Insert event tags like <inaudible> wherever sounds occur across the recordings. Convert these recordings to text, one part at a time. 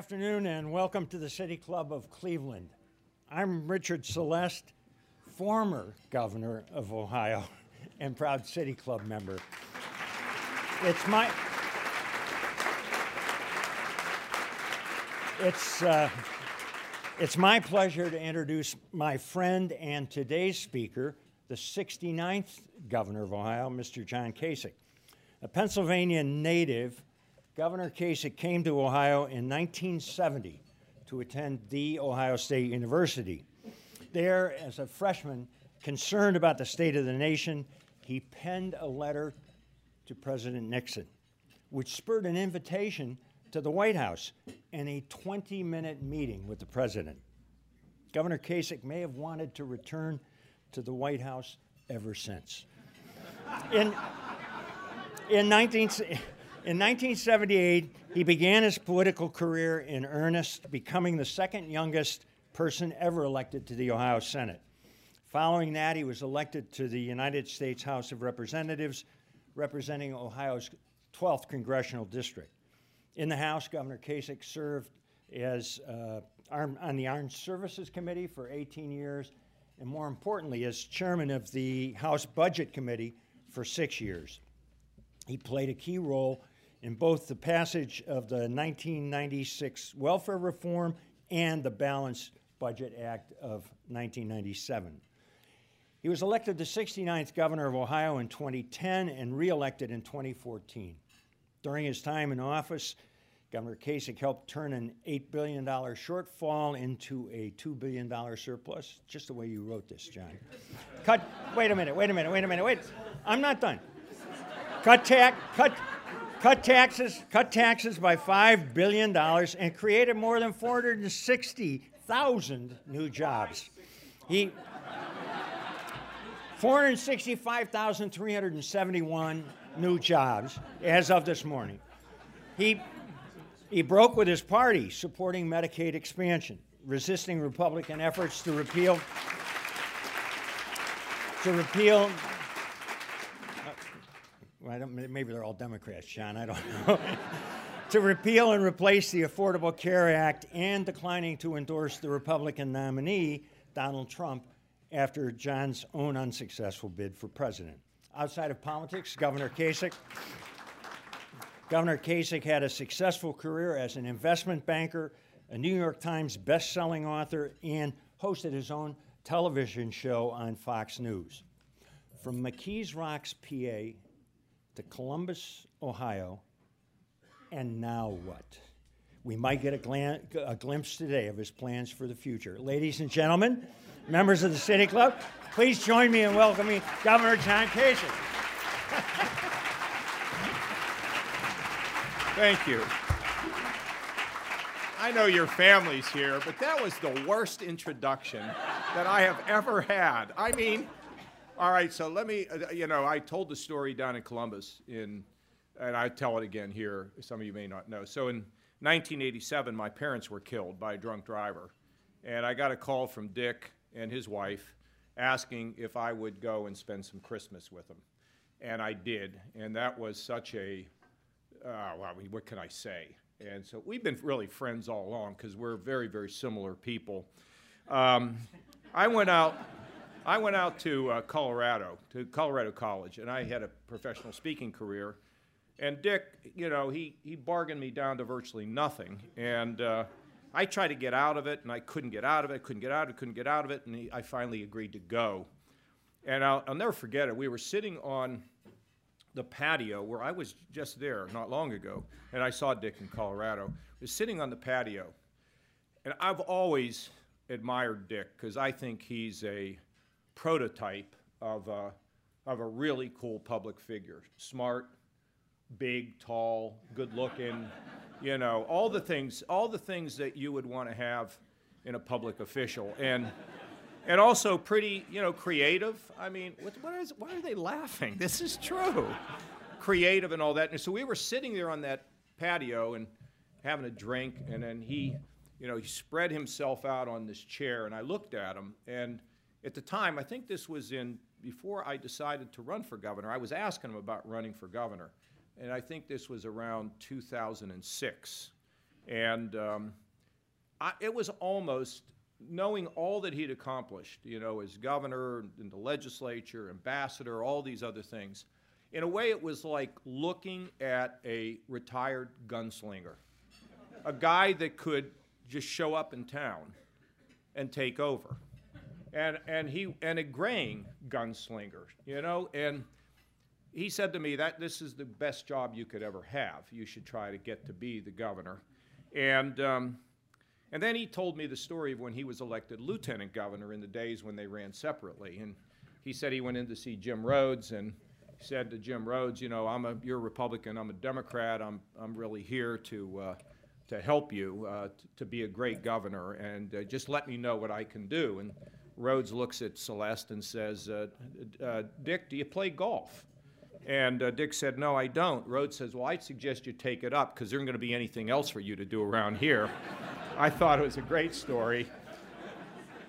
Afternoon and welcome to the City Club of Cleveland. I'm Richard Celeste, former governor of Ohio <laughs> and proud City Club member. It's my it's uh, it's my pleasure to introduce my friend and today's speaker, the 69th governor of Ohio, Mr. John Kasich. A Pennsylvania native, Governor Kasich came to Ohio in 1970 to attend The Ohio State University. There, as a freshman, concerned about the state of the nation, he penned a letter to President Nixon, which spurred an invitation to the White House and a 20 minute meeting with the president. Governor Kasich may have wanted to return to the White House ever since. In, in 19, in 1978, he began his political career in earnest, becoming the second youngest person ever elected to the Ohio Senate. Following that, he was elected to the United States House of Representatives, representing Ohio's 12th congressional district. In the House, Governor Kasich served as uh, on the Armed Services Committee for 18 years, and more importantly, as chairman of the House Budget Committee for six years. He played a key role in both the passage of the 1996 welfare reform and the Balanced Budget Act of 1997. He was elected the 69th governor of Ohio in 2010 and reelected in 2014. During his time in office, Governor Kasich helped turn an $8 billion shortfall into a $2 billion surplus, just the way you wrote this, John. Cut, wait a minute, wait a minute, wait a minute, wait. I'm not done. Cut, tax, cut, cut taxes, cut taxes by $5 billion and created more than 460,000 new jobs. He 465,371 new jobs as of this morning. He, he broke with his party supporting Medicaid expansion, resisting Republican efforts to repeal to repeal well, maybe they're all Democrats, John, I don't <laughs> know. to repeal and replace the Affordable Care Act and declining to endorse the Republican nominee, Donald Trump, after John's own unsuccessful bid for president. Outside of politics, Governor Kasich. Governor Kasich had a successful career as an investment banker, a New York Times best-selling author, and hosted his own television show on Fox News. From McKees Rocks, PA, to Columbus, Ohio, and now what? We might get a, glan- a, glimpse today of his plans for the future. Ladies and gentlemen, members of the City Club, please join me in welcoming Governor John Kasich. Thank you. I know your family's here, but that was the worst introduction that I have ever had. I mean, all right, so let me, uh, you know, I told the story down in Columbus in, and I tell it again here. Some of you may not know. So in 1987, my parents were killed by a drunk driver. And I got a call from Dick and his wife asking if I would go and spend some Christmas with them. And I did. And that was such a, uh, well, what can I say? And so we've been really friends all along because we're very, very similar people. Um, I went out. I went out to uh, Colorado, to Colorado College, and I had a professional speaking career. And Dick, you know, he, he bargained me down to virtually nothing. And uh, I tried to get out of it, and I couldn't get out of it, couldn't get out of it, couldn't get out of it, and he, I finally agreed to go. And I'll, I'll never forget it. We were sitting on the patio where I was just there not long ago, and I saw Dick in Colorado. I was sitting on the patio, and I've always admired Dick because I think he's a prototype of a, of a really cool public figure. Smart, big, tall, good looking, <laughs> you know, all the things, all the things that you would want to have in a public official. And, and also pretty, you know, creative. I mean, what, what is, why are they laughing? <laughs> This is true. creative and all that. And so we were sitting there on that patio and having a drink, and then he, you know, he spread himself out on this chair, and I looked at him, and at the time, I think this was in before I decided to run for governor. I was asking him about running for governor, and I think this was around 2006, and um, I, it was almost knowing all that he'd accomplished, you know, as governor, in the legislature, ambassador, all these other things. In a way, it was like looking at a retired gunslinger, a guy that could just show up in town and take over. And, and, he, and a graying gunslinger, you know, and he said to me that this is the best job you could ever have. You should try to get to be the governor. And, um, and then he told me the story of when he was elected lieutenant governor in the days when they ran separately. And he said he went in to see Jim Rhodes and said to Jim Rhodes, you know, I'm a, you're a Republican, I'm a Democrat, I'm, I'm really here to, uh, to help you uh, to be a great governor, and uh, just let me know what I can do. And Rhodes looks at Celeste and says, uh, uh, Dick, do you play golf? And uh, Dick said, No, I don't. Rhodes says, Well, I'd suggest you take it up because there isn't going to be anything else for you to do around here. <laughs> I thought it was a great story.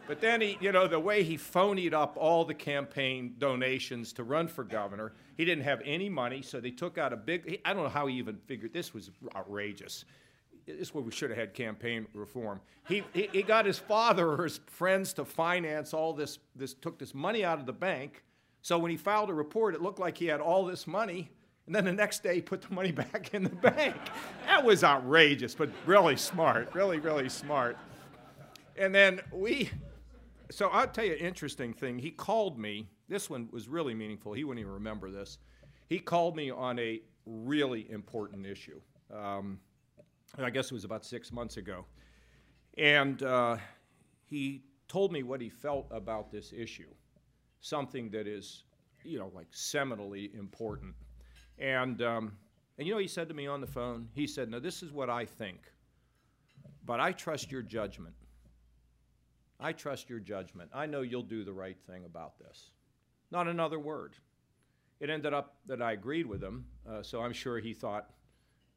But then he, you know, the way he phonied up all the campaign donations to run for governor, he didn't have any money, so they took out a big, I don't know how he even figured, this was outrageous. This is where we should have had campaign reform. He, he, he got his father or his friends to finance all this, this, took this money out of the bank. So when he filed a report, it looked like he had all this money. And then the next day, he put the money <laughs> back in the bank. That was outrageous, but really smart, really, really smart. And then we, so I'll tell you an interesting thing. He called me. This one was really meaningful. He wouldn't even remember this. He called me on a really important issue. Um, I guess it was about six months ago. And uh, he told me what he felt about this issue, something that is, you know, like seminally important. And, um, and you know, he said to me on the phone, he said, Now, this is what I think, but I trust your judgment. I trust your judgment. I know you'll do the right thing about this. Not another word. It ended up that I agreed with him, uh, so I'm sure he thought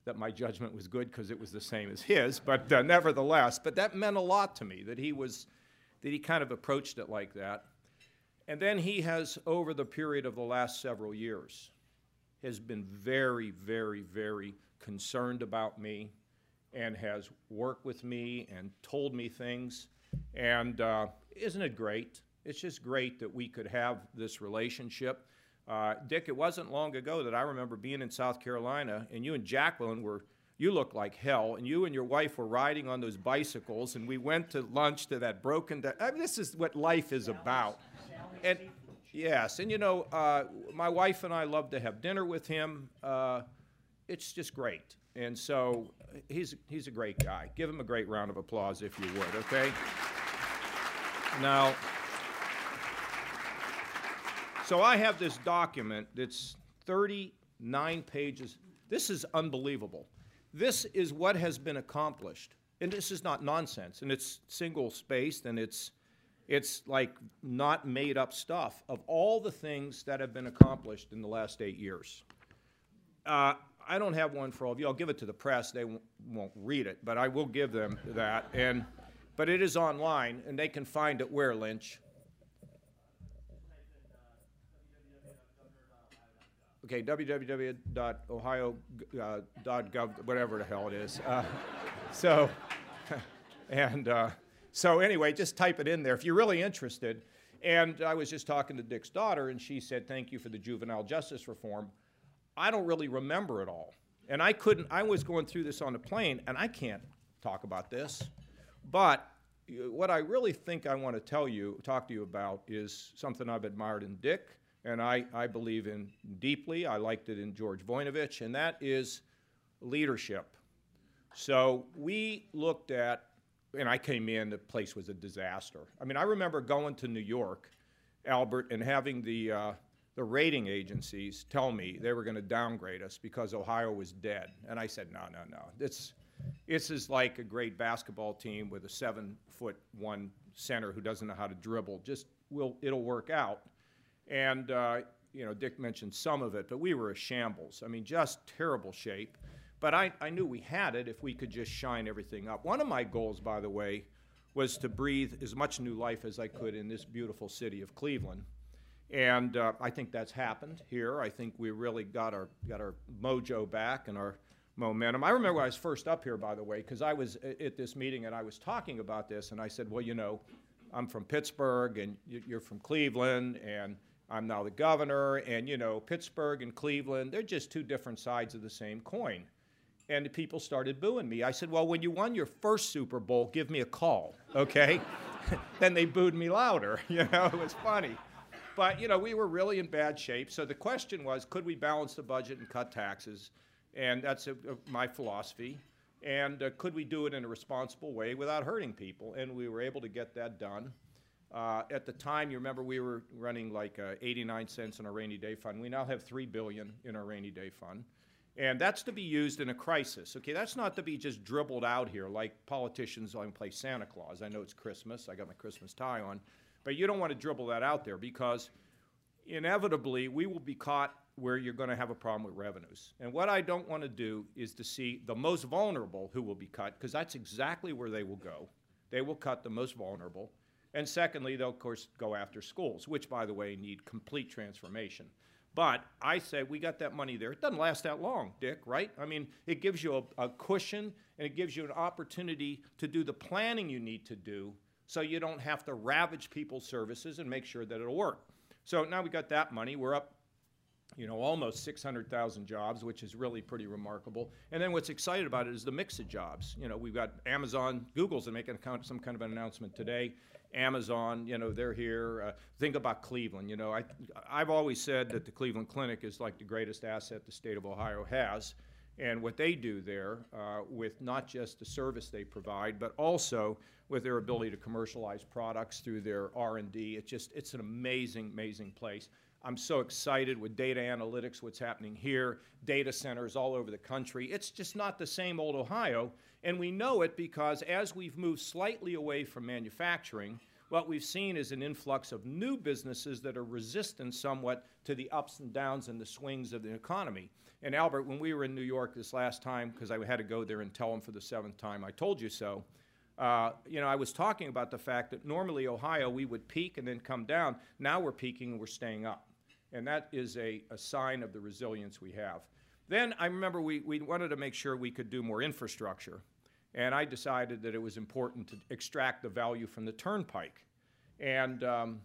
that my judgment was good because it was the same as his, but uh, nevertheless, but that meant a lot to me that he was, that he kind of approached it like that. And then he has, over the period of the last several years, has been very, very, very concerned about me and has worked with me and told me things and uh, isn't it great? It's just great that we could have this relationship. Uh, Dick, it wasn't long ago that I remember being in South Carolina, and you and Jacqueline were, you looked like hell, and you and your wife were riding on those bicycles, and we went to lunch to that broken. De- I mean, this is what life is about. And yes, and you know, uh, my wife and I love to have dinner with him. Uh, it's just great. And so he's, he's a great guy. Give him a great round of applause if you would, okay? Now, so I have this document that's 39 pages. This is unbelievable. This is what has been accomplished. And this is not nonsense. And it's single spaced and it's, it's like not made up stuff of all the things that have been accomplished in the last eight years. Uh, I don't have one for all of you. I'll give it to the press. They won't, read it, but I will give them that. And, but it is online, and they can find it where, Lynch? Okay, www.ohio.gov, whatever the hell it is. Uh, <laughs> so, <laughs> and uh, so anyway, just type it in there if you're really interested. And I was just talking to Dick's daughter, and she said, Thank you for the juvenile justice reform. I don't really remember it all. And I couldn't, I was going through this on the plane, and I can't talk about this. But what I really think I want to tell you, talk to you about, is something I've admired in Dick, and I, I believe in deeply. I liked it in George Voinovich, and that is leadership. So we looked at and I came in, the place was a disaster. I mean, I remember going to New York, Albert, and having the, uh, the rating agencies tell me they were going to downgrade us because Ohio was dead. And I said, no, no, no. It's, this is like a great basketball team with a seven foot one center who doesn't know how to dribble. Just will it'll work out. And uh, you know, Dick mentioned some of it, but we were a shambles. I mean, just terrible shape. But I, I knew we had it if we could just shine everything up. One of my goals, by the way, was to breathe as much new life as I could in this beautiful city of Cleveland. And uh, I think that's happened here. I think we really got our, got our mojo back and our momentum. I remember I was first up here, by the way, because I was at this meeting and I was talking about this, and I said, well, you know, I'm from Pittsburgh and you're from Cleveland, and I'm now the governor, and you know, Pittsburgh and Cleveland, they're just two different sides of the same coin. And people started booing me. I said, Well, when you won your first Super Bowl, give me a call, okay? <laughs> then they booed me louder. <laughs> You know, it was funny. But, you know, we were really in bad shape. So the question was could we balance the budget and cut taxes? And that's a, a, my philosophy. And uh, could we do it in a responsible way without hurting people? And we were able to get that done. Uh, at the time, you remember we were running like uh, 89 cents in our rainy day fund. We now have 3 billion in our rainy day fund. And that's to be used in a crisis. Okay, that's not to be just dribbled out here like politicians to play Santa Claus. I know it's Christmas. I got my Christmas tie on. But you don't want to dribble that out there because inevitably we will be caught where you're going to have a problem with revenues. And what I don't want to do is to see the most vulnerable who will be cut, because that's exactly where they will go. They will cut the most vulnerable. And secondly, they'll, of course, go after schools, which, by the way, need complete transformation. But I say we got that money there. It doesn't last that long, Dick, right? I mean, it gives you a, a cushion and it gives you an opportunity to do the planning you need to do so you don't have to ravage people's services and make sure that it'll work. So now we got that money. We're up you know, almost 600,000 jobs, which is really pretty remarkable. And then what's exciting about it is the mix of jobs. You know, we've got Amazon, Google's making some kind of an announcement today. Amazon, you know, they're here. Uh, think about Cleveland. You know, I, I've always said that the Cleveland Clinic is like the greatest asset the state of Ohio has. And what they do there, uh, with not just the service they provide, but also with their ability to commercialize products through their R&D, it's just it's an amazing, amazing place. I'm so excited with data analytics, what's happening here, data centers all over the country. It's just not the same old Ohio. And we know it because as we've moved slightly away from manufacturing, what we've seen is an influx of new businesses that are resistant somewhat to the ups and downs and the swings of the economy. And Albert, when we were in New York this last time, because I had to go there and tell them for the seventh time, I told you so. Uh, you know, I was talking about the fact that normally Ohio we would peak and then come down. Now we're peaking and we're staying up. And that is a, a sign of the resilience we have. Then I remember we, we wanted to make sure we could do more infrastructure. And I decided that it was important to extract the value from the turnpike. And um,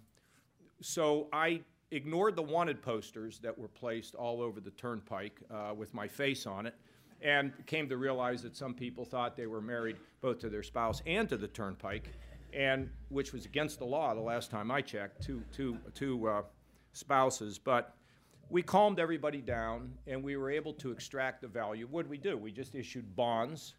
so I ignored the wanted posters that were placed all over the turnpike uh, with my face on it and came to realize that some people thought they were married both to their spouse and to the turnpike, and which was against the law the last time I checked, two, two, two uh, spouses, but we calmed everybody down and we were able to extract the value. What did we do? We just issued bonds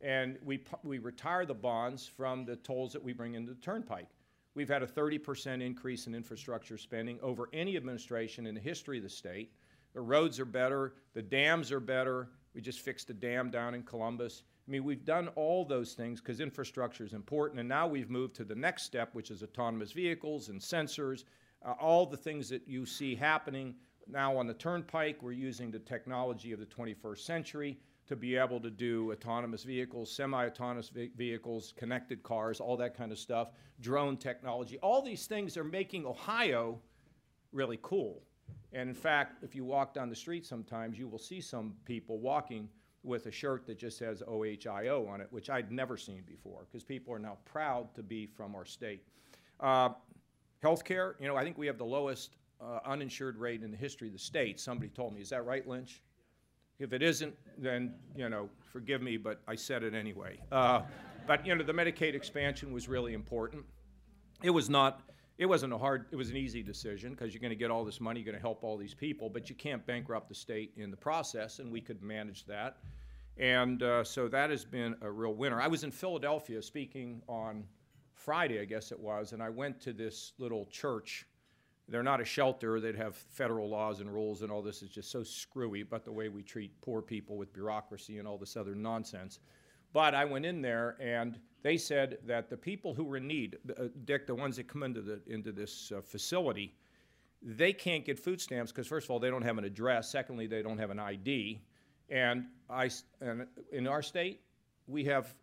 and we, we retire the bonds from the tolls that we bring into the turnpike. We've had a 30% increase in infrastructure spending over any administration in the history of the state. The roads are better, the dams are better. We just fixed a dam down in Columbus. I mean, we've done all those things because infrastructure is important, and now we've moved to the next step, which is autonomous vehicles and sensors uh, all the things that you see happening now on the turnpike, we're using the technology of the 21st century to be able to do autonomous vehicles, semi-autonomous ve- vehicles, connected cars, all that kind of stuff, drone technology. All these things are making Ohio really cool. And in fact, if you walk down the street sometimes, you will see some people walking with a shirt that just says OHIO on it, which I'd never seen before, because people are now proud to be from our state. Uh, Healthcare, you know, I think we have the lowest uh, uninsured rate in the history of the state. Somebody told me, is that right, Lynch? If it isn't, then, you know, forgive me, but I said it anyway. Uh, but, you know, the Medicaid expansion was really important. It was not, it wasn't a hard, it was an easy decision because you're going to get all this money, you're going to help all these people, but you can't bankrupt the state in the process, and we could manage that. And uh, so that has been a real winner. I was in Philadelphia speaking on Friday, I guess it was, and I went to this little church. They're not a shelter. They'd have federal laws and rules, and all this is just so screwy about the way we treat poor people with bureaucracy and all this other nonsense. But I went in there, and they said that the people who were in need, uh, Dick, the ones that come into, the, into this uh, facility, they can't get food stamps because, first of all, they don't have an address. Secondly, they don't have an ID. And, I, and in our state, we have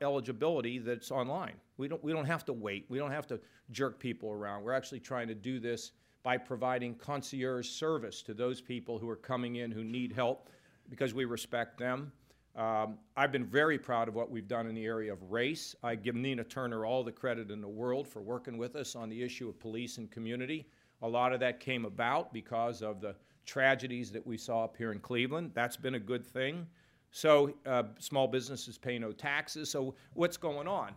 eligibility that's online. We don't, we don't have to wait. We don't have to jerk people around. We're actually trying to do this by providing concierge service to those people who are coming in who need help because we respect them. Um, I've been very proud of what we've done in the area of race. I give Nina Turner all the credit in the world for working with us on the issue of police and community. A lot of that came about because of the tragedies that we saw up here in Cleveland. That's been a good thing. So uh, small businesses pay no taxes. So what's going on?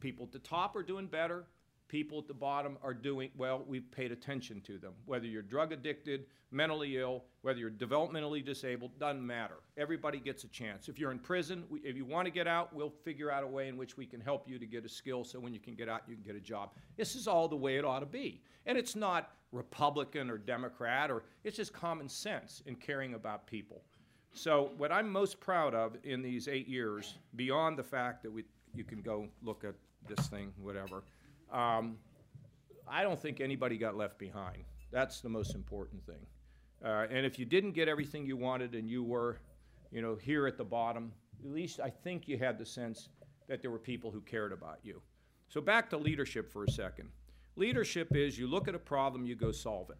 People at the top are doing better. People at the bottom are doing well. We've paid attention to them. Whether you're drug addicted, mentally ill, whether you're developmentally disabled, doesn't matter. Everybody gets a chance. If you're in prison, we, if you want to get out, we'll figure out a way in which we can help you to get a skill so when you can get out, you can get a job. This is all the way it ought to be. And it's not Republican or Democrat, or it's just common sense in caring about people. So, what I'm most proud of in these eight years, beyond the fact that we, you can go look at this thing, whatever, um, I don't think anybody got left behind. That's the most important thing. Uh, and if you didn't get everything you wanted and you were, you know, here at the bottom, at least I think you had the sense that there were people who cared about you. So back to leadership for a second. Leadership is you look at a problem, you go solve it.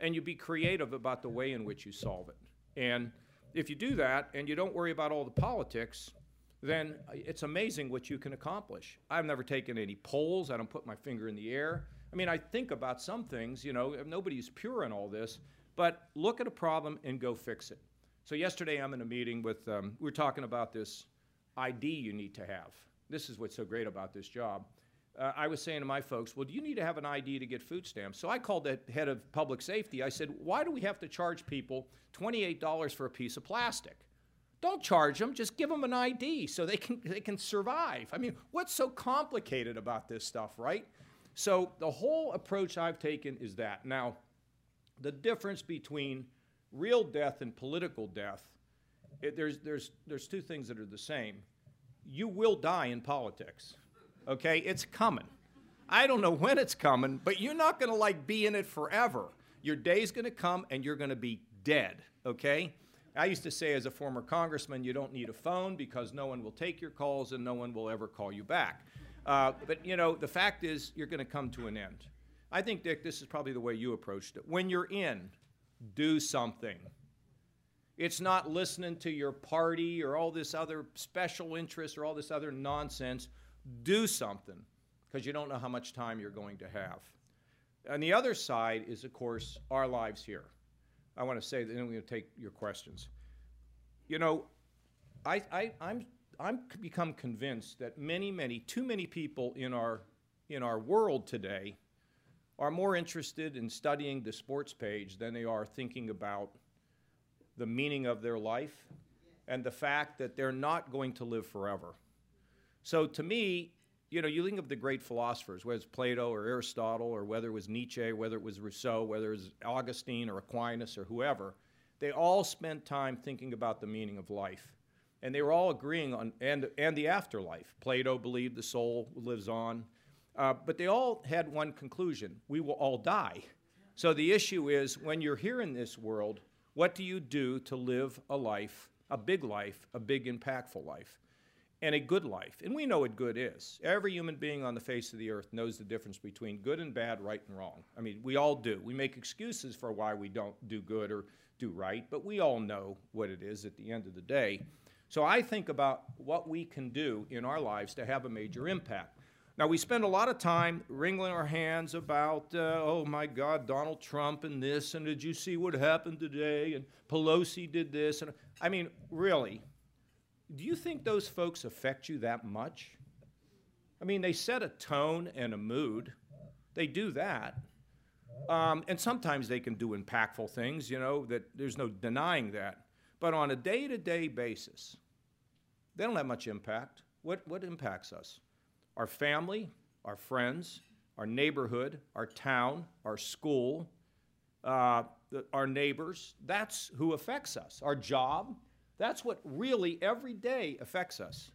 And you be creative about the way in which you solve it. And if you do that and you don't worry about all the politics, then it's amazing what you can accomplish. I've never taken any polls, I don't put my finger in the air. I mean, I think about some things, you know, nobody's pure in all this, but look at a problem and go fix it. So, yesterday I'm in a meeting with, um, we are talking about this ID you need to have. This is what's so great about this job uh, I was saying to my folks, well, do you need to have an ID to get food stamps? So I called the head of public safety. I said, why do we have to charge people $28 for a piece of plastic? Don't charge them, just give them an ID so they can, they can survive. I mean, what's so complicated about this stuff, right? So the whole approach I've taken is that. Now, the difference between real death and political death, it, there's, there's, there's two things that are the same. You will die in politics okay? It's coming. I don't know when it's coming, but you're not going to like be in it forever. Your day's going to come and you're going to be dead, okay? I used to say as a former congressman, you don't need a phone because no one will take your calls and no one will ever call you back. Uh, but you know, the fact is, you're going to come to an end. I think, Dick, this is probably the way you approached it. When you're in, do something. It's not listening to your party or all this other special interest or all this other nonsense do something because you don't know how much time you're going to have. And the other side is, of course, our lives here. I want to say that, then we're going to take your questions. You know, I, I, I'm, I'm become convinced that many, many, too many people in our, in our world today are more interested in studying the sports page than they are thinking about the meaning of their life and the fact that they're not going to live forever. So to me, you know, you think of the great philosophers, whether it's Plato or Aristotle or whether it was Nietzsche, whether it was Rousseau, whether it was Augustine or Aquinas or whoever, they all spent time thinking about the meaning of life. And they were all agreeing on, and, and the afterlife. Plato believed the soul lives on. Uh, but they all had one conclusion we will all die. So the issue is when you're here in this world, what do you do to live a life, a big life, a big, impactful life? And a good life. And we know what good is. Every human being on the face of the earth knows the difference between good and bad, right and wrong. I mean, we all do. We make excuses for why we don't do good or do right, but we all know what it is at the end of the day. So I think about what we can do in our lives to have a major impact. Now, we spend a lot of time wringing our hands about, uh, oh my God, Donald Trump and this, and did you see what happened today? And Pelosi did this. And I mean, really, do you think those folks affect you that much? I mean, they set a tone and a mood. They do that. Um, and sometimes they can do impactful things, you know, that there's no denying that. But on a day to day basis, they don't have much impact. What, what impacts us? Our family, our friends, our neighborhood, our town, our school, uh, the, our neighbors. That's who affects us. Our job. That's what really every day affects us.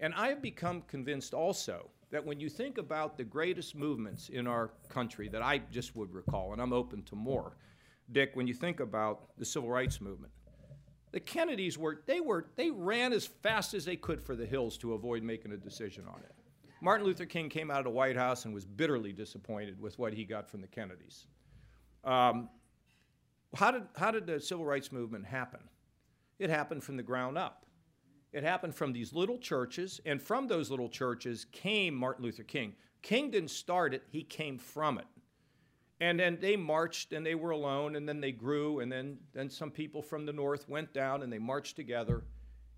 And I have become convinced also that when you think about the greatest movements in our country that I just would recall, and I'm open to more, Dick, when you think about the civil rights movement, the Kennedys were they were they ran as fast as they could for the hills to avoid making a decision on it. Martin Luther King came out of the White House and was bitterly disappointed with what he got from the Kennedys. Um, how did how did the civil rights movement happen? It happened from the ground up. It happened from these little churches, and from those little churches came Martin Luther King. King didn't start it, he came from it. And then they marched and they were alone, and then they grew, and then, then some people from the North went down and they marched together.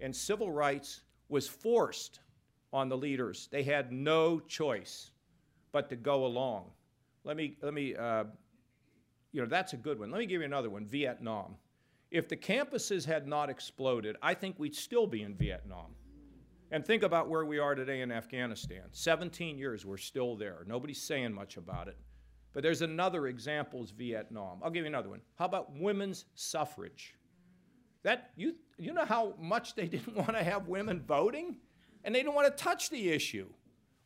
And civil rights was forced on the leaders. They had no choice but to go along. Let me, let me uh, you know, that's a good one. Let me give you another one Vietnam. If the campuses had not exploded, I think we'd still be in Vietnam. And think about where we are today in Afghanistan. 17 years, we're still there. Nobody's saying much about it. But there's another example is Vietnam. I'll give you another one. How about women's suffrage? That you you know how much they <laughs> didn't want to have women voting? And they didn't want to touch the issue.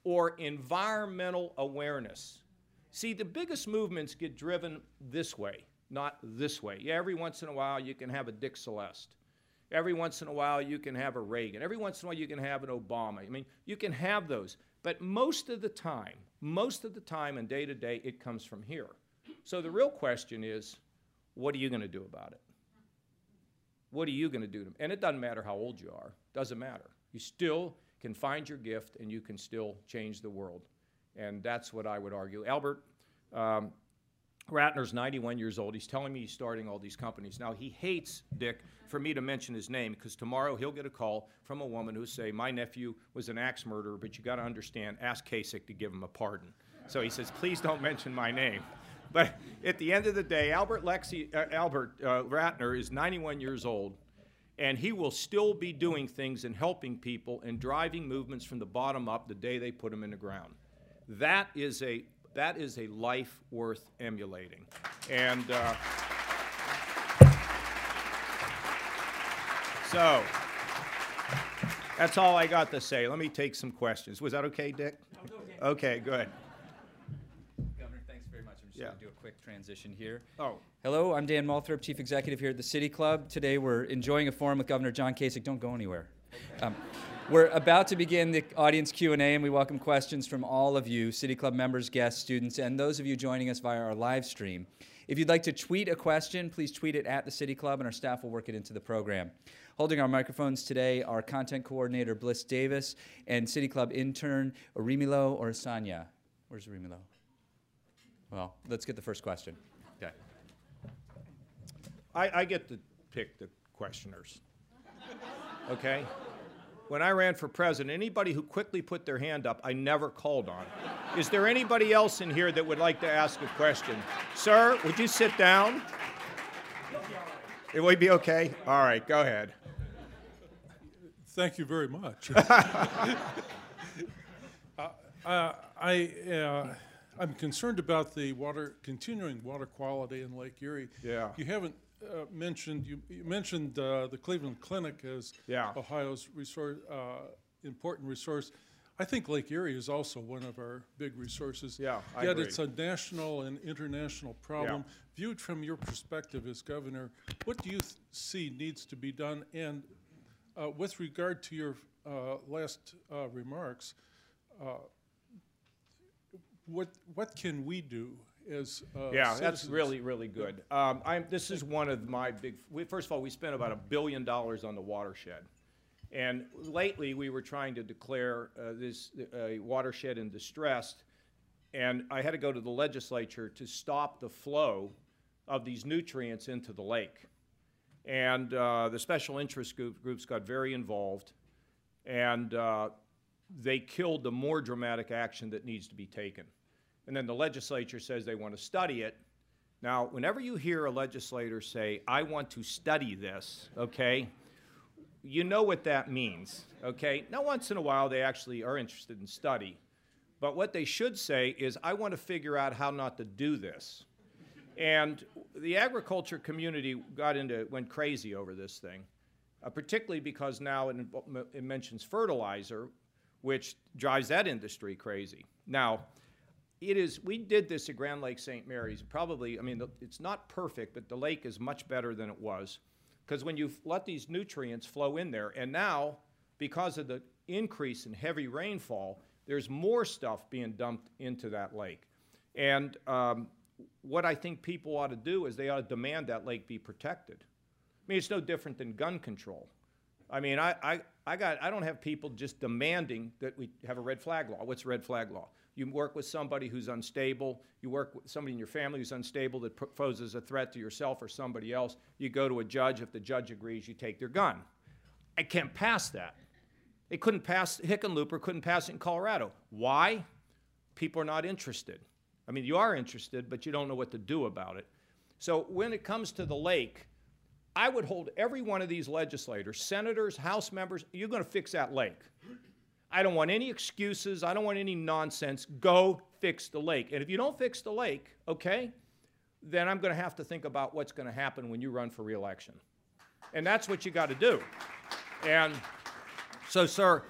Or environmental awareness. See, the biggest movements get driven this way, not this way. Yeah, every once in a while you can have a Dick Celeste. Every once in a while you can have a Reagan. Every once in a while you can have an Obama. I mean, you can have those. But most of the time, most of the time and day to day, it comes from here. So the real question is, what are you going to do about it? What are you going to do? And it doesn't matter how old you are. Doesn't matter. You still can find your gift and you can still change the world. And that's what I would argue. Albert um, Ratner's 91 years old. He's telling me he's starting all these companies. Now, he hates Dick for me to mention his name because tomorrow he'll get a call from a woman who say, my nephew was an axe murderer, but you got to understand, ask Kasich to give him a pardon. So he says, please don't mention my name. <laughs> But at the end of the day, Albert, Lexi, uh, Albert uh, Ratner is 91 years old, and he will still be doing things and helping people and driving movements from the bottom up the day they put him in the ground. That is a that is a life worth emulating. And uh, so that's all I got to say. Let me take some questions. Was that okay, Dick? okay. Okay, good. Governor, thanks very much. I'm just Yeah. going to do a quick transition here. Oh, Hello, I'm Dan Moulthrop, Chief Executive here at the City Club. Today we're enjoying a forum with Governor John Kasich. Don't go anywhere. Um, we're about to begin the audience Q&A, and we welcome questions from all of you, City Club members, guests, students, and those of you joining us via our live stream. If you'd like to tweet a question, please tweet it at the City Club, and our staff will work it into the program. Holding our microphones today are content coordinator Bliss Davis and City Club intern Arimilo or Sanya. Where's Arimilo? Well, let's get the first question. Okay. I, I get to pick the questioners. Okay? When I ran for president, anybody who quickly put their hand up, I never called on. Is there anybody else in here that would like to ask a question? Sir, would you sit down? It would be okay? All right, go ahead. Thank you very much. <laughs> uh, I, uh, I'm concerned about the water, continuing water quality in Lake Erie. Yeah. You haven't uh, mentioned, you, you mentioned uh, the Cleveland Clinic as Yeah. Ohio's resource, uh, important resource. I think Lake Erie is also one of our big resources. Yeah, I Yet agree. it's a national and international problem. Viewed from your perspective as governor, what do you see needs to be done? And uh, with regard to your uh, last uh, remarks, uh, what what can we do as uh, Yeah, that's citizens? really, really good. Um, I'm, this is one of my big, we, first of all, we spent about a billion dollars on the watershed. And lately, we were trying to declare uh, this uh, watershed in distress, and I had to go to the legislature to stop the flow of these nutrients into the lake. And uh, the special interest group, groups got very involved, and uh, they killed the more dramatic action that needs to be taken. And then the legislature says they want to study it, Now, whenever you hear a legislator say, I want to study this, okay, you know what that means, okay? Now, once in a while, they actually are interested in study. But what they should say is, I want to figure out how not to do this. And the agriculture community got into, went crazy over this thing, uh, particularly because now it, it mentions fertilizer, which drives that industry crazy. Now, it is, we did this at Grand Lake St. Mary's. Probably, I mean, it's not perfect, but the lake is much better than it was. Because when you let these nutrients flow in there, and now, because of the increase in heavy rainfall, there's more stuff being dumped into that lake. And um, what I think people ought to do is they ought to demand that lake be protected. I mean, it's no different than gun control. I mean, I, I, I, got, I don't have people just demanding that we have a red flag law. What's red flag law? You work with somebody who's unstable. You work with somebody in your family who's unstable that poses a threat to yourself or somebody else. You go to a judge. If the judge agrees, you take their gun. I can't pass that. They couldn't pass, Hickenlooper couldn't pass it in Colorado. Why? People are not interested. I mean, you are interested, but you don't know what to do about it. So when it comes to the lake, I would hold every one of these legislators, senators, House members, you're going to fix that lake. I don't want any excuses. I don't want any nonsense. Go fix the lake. And if you don't fix the lake, okay, then I'm going to have to think about what's going to happen when you run for reelection. And that's what you got to do. And so, sir,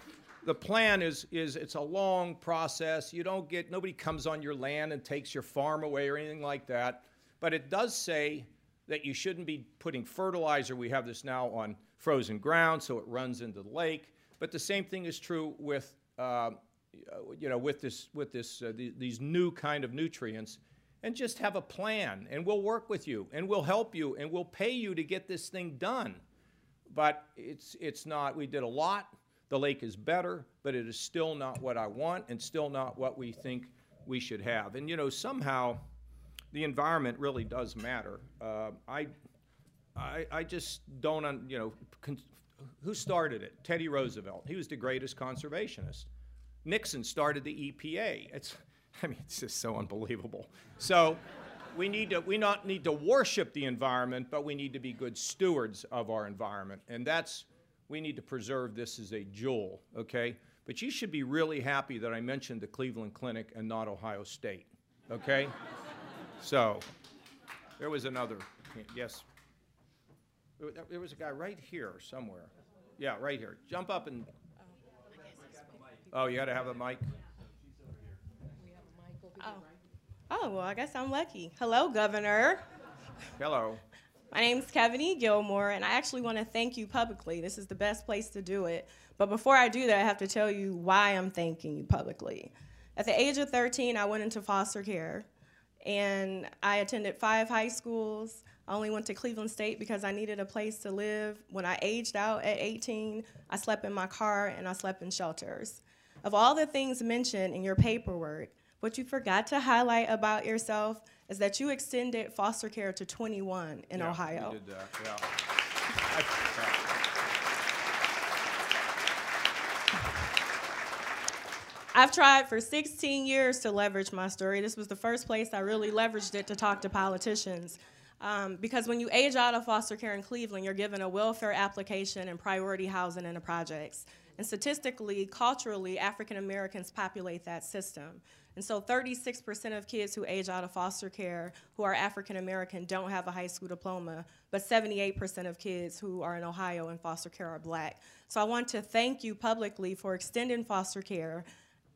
the plan is, is it's a long process. You don't get, nobody comes on your land and takes your farm away or anything like that. But it does say that you shouldn't be putting fertilizer. We have this now on frozen ground, so it runs into the lake. But the same thing is true with, uh, you know, with this, with this, uh, the, these new kind of nutrients. And just have a plan, and we'll work with you, and we'll help you, and we'll pay you to get this thing done. But it's, it's not. We did a lot. The lake is better, but it is still not what I want, and still not what we think we should have. And you know, somehow, the environment really does matter. Uh, I, I, I just don't, you know, who started it? Teddy Roosevelt. He was the greatest conservationist. Nixon started the EPA. It's, I mean, it's just so unbelievable. So we need to we not need to worship the environment, but we need to be good stewards of our environment, and that's we need to preserve this as a jewel. Okay, but you should be really happy that I mentioned the Cleveland Clinic and not Ohio State. Okay, so there was another. Yes. There was a guy right here somewhere. Yeah, right here. Jump up and. Oh, you got to have a mic. Oh. oh, well, I guess I'm lucky. Hello, Governor. Hello. My name's Kevin E. Gilmore, and I actually want to thank you publicly. This is the best place to do it. But before I do that, I have to tell you why I'm thanking you publicly. At the age of 13, I went into foster care, and I attended five high schools. I only went to Cleveland State because I needed a place to live. When I aged out at 18, I slept in my car and I slept in shelters. Of all the things mentioned in your paperwork, what you forgot to highlight about yourself is that you extended foster care to 21 in yeah, Ohio. Did that, yeah. I've tried for 16 years to leverage my story. This was the first place I really leveraged it to talk to politicians. Um, because when you age out of foster care in Cleveland, you're given a welfare application and priority housing in the projects. And statistically, culturally, African Americans populate that system. And so 36% of kids who age out of foster care who are African American don't have a high school diploma, but 78% of kids who are in Ohio in foster care are black. So I want to thank you publicly for extending foster care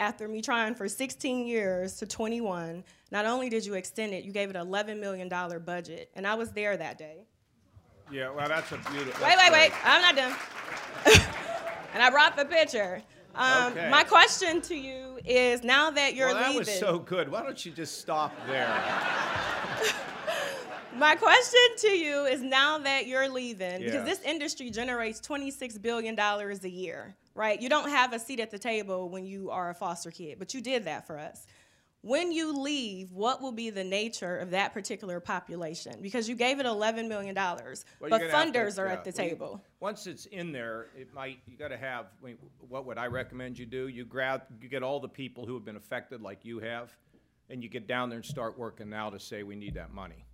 after me trying for 16 years to 21, not only did you extend it, you gave it an $11 million budget. And I was there that day. Yeah, well, that's a beautiful. Wait, wait, wait. I'm not done. <laughs> and I brought the picture. Um, okay. My question to you is now that you're well, that leaving. was so good. Why don't you just stop there? My question to you is now that you're leaving, yeah. because this industry generates $26 billion a year, right? You don't have a seat at the table when you are a foster kid, but you did that for us. When you leave, what will be the nature of that particular population? Because you gave it $11 million, well, but funders to, are yeah. at the well, table. You, once it's in there, it might, you got to have, I mean, what would I recommend you do? You grab, you get all the people who have been affected like you have, and you get down there and start working now to say we need that money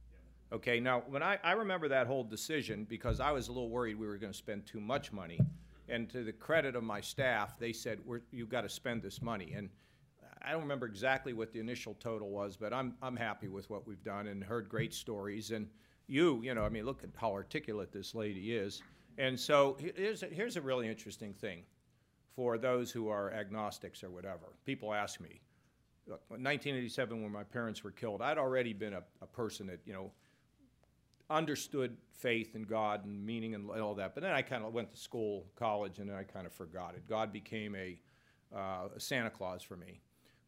Okay, now when I, I remember that whole decision because I was a little worried we were going to spend too much money. And to the credit of my staff, they said, you've got to spend this money. And I don't remember exactly what the initial total was, but I'm, I'm happy with what we've done and heard great stories. And you, you know, I mean, look at how articulate this lady is. And so here's a, here's a really interesting thing for those who are agnostics or whatever. People ask me, look, 1987 when my parents were killed, I'd already been a, a person that, you know, understood faith and God and meaning and all that. But then I kind of went to school, college, and then I kind of forgot it. God became a, uh, a Santa Claus for me.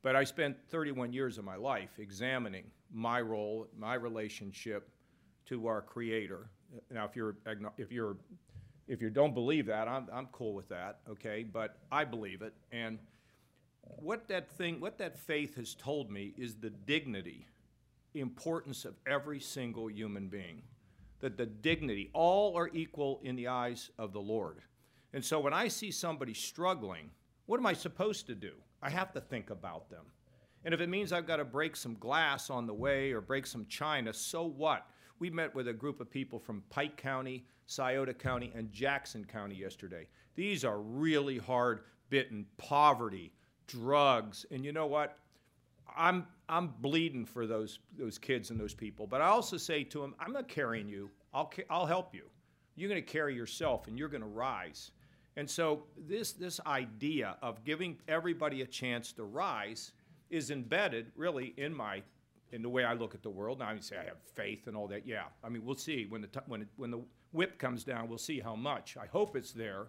But I spent 31 years of my life examining my role, my relationship to our Creator. Now, if you're if you're if you don't believe that, I'm I'm cool with that, okay? But I believe it, and what that thing, what that faith has told me is the dignity, importance of every single human being that the dignity, all are equal in the eyes of the Lord. And so when I see somebody struggling, what am I supposed to do? I have to think about them. And if it means I've got to break some glass on the way or break some china, so what? We met with a group of people from Pike County, Scioto County, and Jackson County yesterday. These are really hard bitten poverty, drugs, and you know what? I'm I'm bleeding for those those kids and those people. But I also say to them, I'm not carrying you. I'll I'll help you. You're going to carry yourself, and you're going to rise. And so this this idea of giving everybody a chance to rise is embedded really in my in the way I look at the world. Now I say I have faith and all that. Yeah, I mean we'll see when the t- when it, when the whip comes down. We'll see how much. I hope it's there,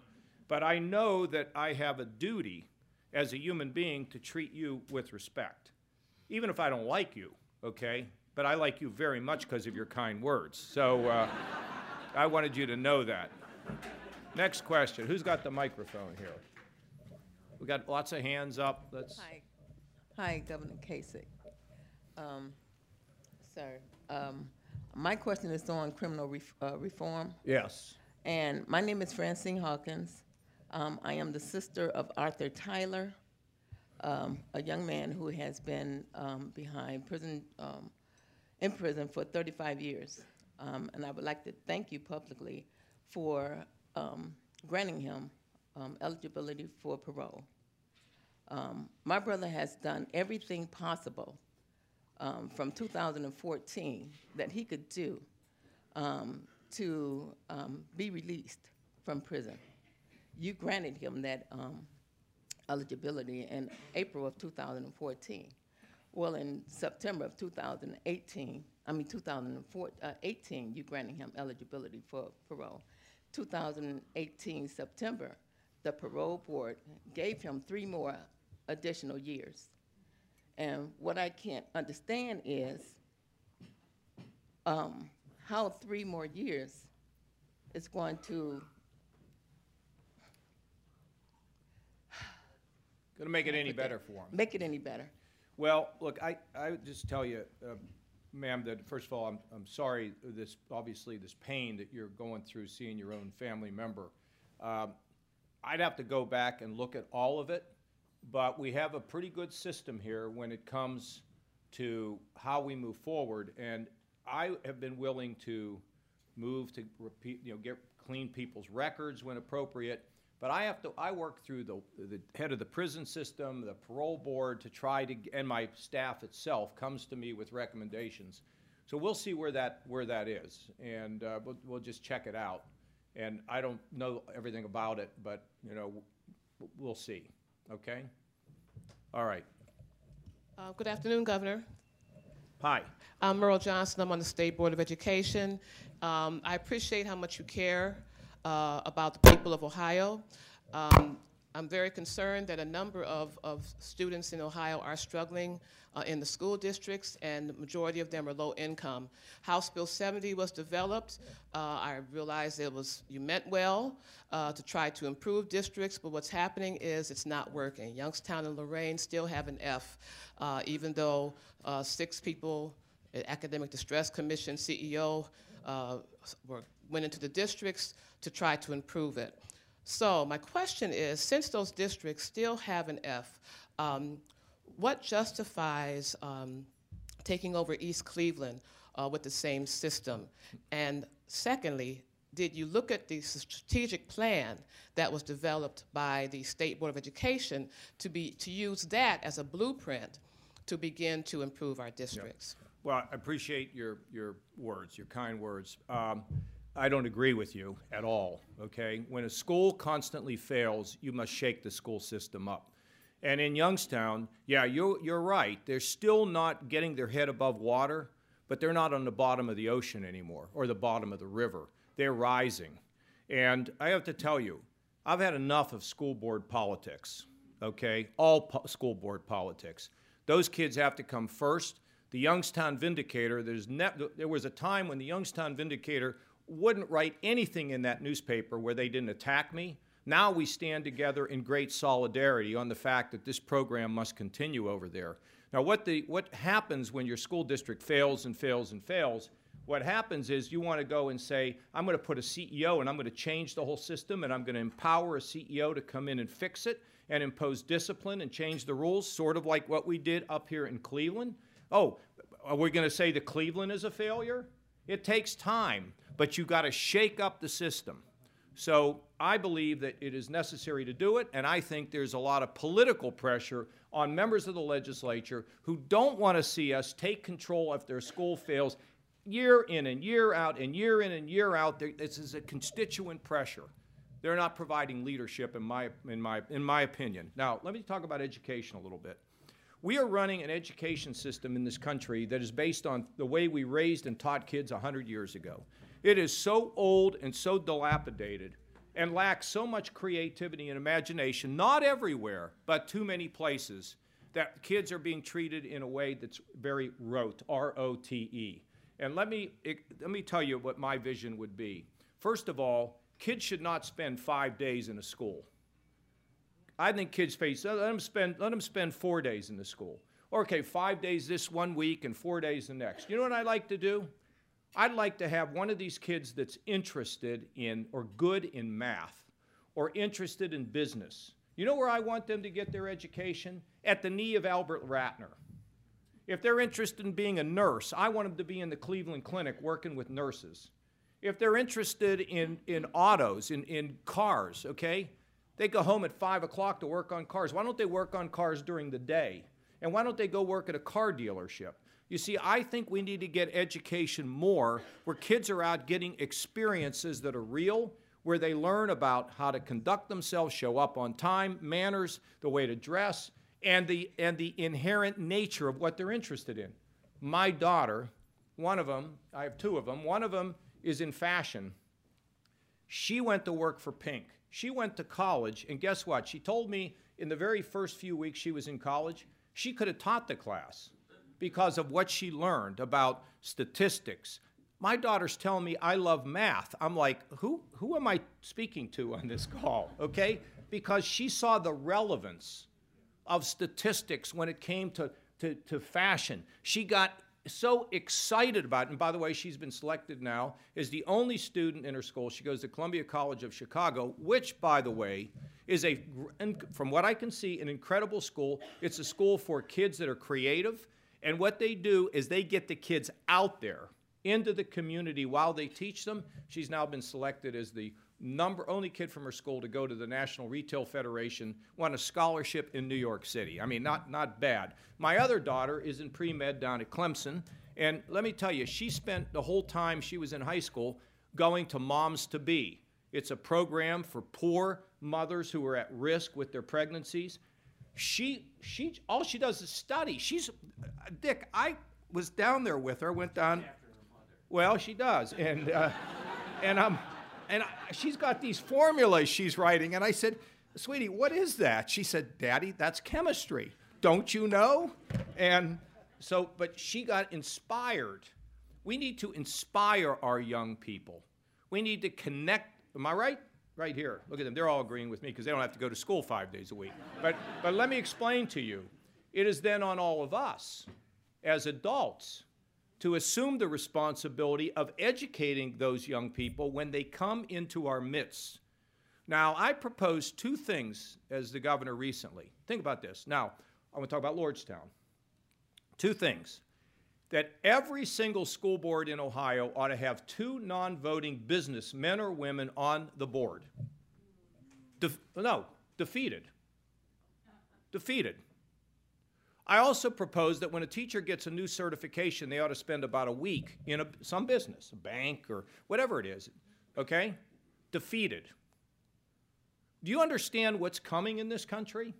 but I know that I have a duty as a human being to treat you with respect even if I don't like you, okay? But I like you very much because of your kind words. So uh, I wanted you to know that. Next question. Who's got the microphone here? We got lots of hands up. Let's. Hi, hi, Governor Kasich. Um, sir, um, my question is on criminal ref- uh, reform. Yes. And my name is Francine Hawkins. Um, I am the sister of Arthur Tyler, um, a young man who has been um, behind prison, um, in prison for 35 years. Um, and I would like to thank you publicly for um, granting him eligibility for parole. my brother has done everything possible from 2014 that he could do to be released from prison. You granted him that eligibility in April of 2014. Well, in September of 2018, I mean 2018, uh, you granted him eligibility for parole. 2018 September, the parole board gave him three more additional years. And what I can't understand is um, how three more years is going to To make it any better for them. Make it any better. Well, look, I, I would just tell you, uh, ma'am, that first of all, I'm, I'm sorry, this, obviously, this pain that you're going through seeing your own family member. Um, I'd have to go back and look at all of it, but we have a pretty good system here when it comes to how we move forward. And I have been willing to move to repeat, you know, get clean people's records when appropriate. But I have to, I work through the, the head of the prison system, the parole board to try to, and my staff itself comes to me with recommendations. So we'll see where that, where that is. And uh, we'll, we'll just check it out. And I don't know everything about it, but, you know, we'll see. Okay? All right. Uh, good afternoon, Governor. Hi. I'm Merle Johnson. I'm on the State Board of Education. Um, I appreciate how much you care uh, about the people of Ohio. Um, I'm very concerned that a number of, of students in Ohio are struggling uh, in the school districts, and the majority of them are low income. House Bill 70 was developed. Uh, I realize it was you meant well uh, to try to improve districts, but what's happening is it's not working. Youngstown and Lorain still have an F, uh, even though uh, six people, Academic Distress Commission CEO, uh, were, went into the districts to try to improve it. So my question is, since those districts still have an F, um, what justifies um, taking over East Cleveland uh, with the same system? And secondly, did you look at the strategic plan that was developed by the State Board of Education to, be, to use that as a blueprint to begin to improve our districts? Well, I appreciate your, your words, your kind words. Um, I don't agree with you at all, okay? When a school constantly fails, you must shake the school system up. And in Youngstown, yeah, you're, you're right. They're still not getting their head above water, but they're not on the bottom of the ocean anymore or the bottom of the river. They're rising. And I have to tell you, I've had enough of school board politics, okay? All po- school board politics. Those kids have to come first the Youngstown Vindicator, there's there was a time when the Youngstown Vindicator wouldn't write anything in that newspaper where they didn't attack me. Now we stand together in great solidarity on the fact that this program must continue over there. Now, what, the, what happens when your school district fails and fails and fails, what happens is you want to go and say, I'm going to put a CEO and I'm going to change the whole system and I'm going to empower a CEO to come in and fix it and impose discipline and change the rules, sort of like what we did up here in Cleveland. Oh, are we going to say that Cleveland is a failure? It takes time, but you've got to shake up the system. So I believe that it is necessary to do it, and I think there's a lot of political pressure on members of the legislature who don't want to see us take control if their school fails year in and year out and year in and year out. This is a constituent pressure. They're not providing leadership, in my, in, my, in my opinion. Now, let me talk about education a little bit. We are running an education system in this country that is based on the way we raised and taught kids 100 years ago. It is so old and so dilapidated and lacks so much creativity and imagination, not everywhere, but too many places, that kids are being treated in a way that's very rote, R O T E. And let me, let me tell you what my vision would be. First of all, kids should not spend five days in a school. I think kids face let them spend let them spend four days in the school. Okay, five days this one week and four days the next. You know what I like to do? I'd like to have one of these kids that's interested in or good in math or interested in business. You know where I want them to get their education? At the knee of Albert Ratner. If they're interested in being a nurse, I want them to be in the Cleveland Clinic working with nurses. If they're interested in, in autos, in, in cars, okay, they go home at 5 o'clock to work on cars. Why don't they work on cars during the day? And why don't they go work at a car dealership? You see, I think we need to get education more where kids are out getting experiences that are real, where they learn about how to conduct themselves, show up on time, manners, the way to dress, and the, and the inherent nature of what they're interested in. My daughter, one of them, I have two of them, one of them is in fashion. She went to work for Pink. She went to college, and guess what? She told me in the very first few weeks she was in college, she could have taught the class because of what she learned about statistics. My daughter's telling me I love math. I'm like, who, who am I speaking to on this call? Okay? Because she saw the relevance of statistics when it came to, to, to fashion. She got so excited about it. And by the way, she's been selected now as the only student in her school. She goes to Columbia College of Chicago, which, by the way, is a, from what I can see, an incredible school. It's a school for kids that are creative. And what they do is they get the kids out there into the community while they teach them. She's now been selected as the number only kid from her school to go to the National Retail Federation, won a scholarship in New York City. I mean, not not bad. My other daughter is in pre-med down at Clemson, and let me tell you, she spent the whole time she was in high school going to Moms to Be. It's a program for poor mothers who are at risk with their pregnancies. She she all she does is study. She's Dick. I was down there with her. Went down. Well, she does, and uh, and I'm and I, she's got these formulas she's writing. And I said, Sweetie, what is that? She said, Daddy, that's chemistry. Don't you know? And so, but she got inspired. We need to inspire our young people. We need to connect. Am I right? Right here. Look at them. They're all agreeing with me because they don't have to go to school five days a week. But, but let me explain to you. It is then on all of us as adults to assume the responsibility of educating those young people when they come into our midst. Now, I proposed two things as the governor recently. Think about this. Now, I want to talk about Lordstown. Two things. that every single school board in Ohio ought to have two non voting business men or women on the board. Def- no, defeated. Defeated. I also propose that when a teacher gets a new certification, they ought to spend about a week in a, some business, a bank or whatever it is, okay? Defeated. Do you understand what's coming in this country?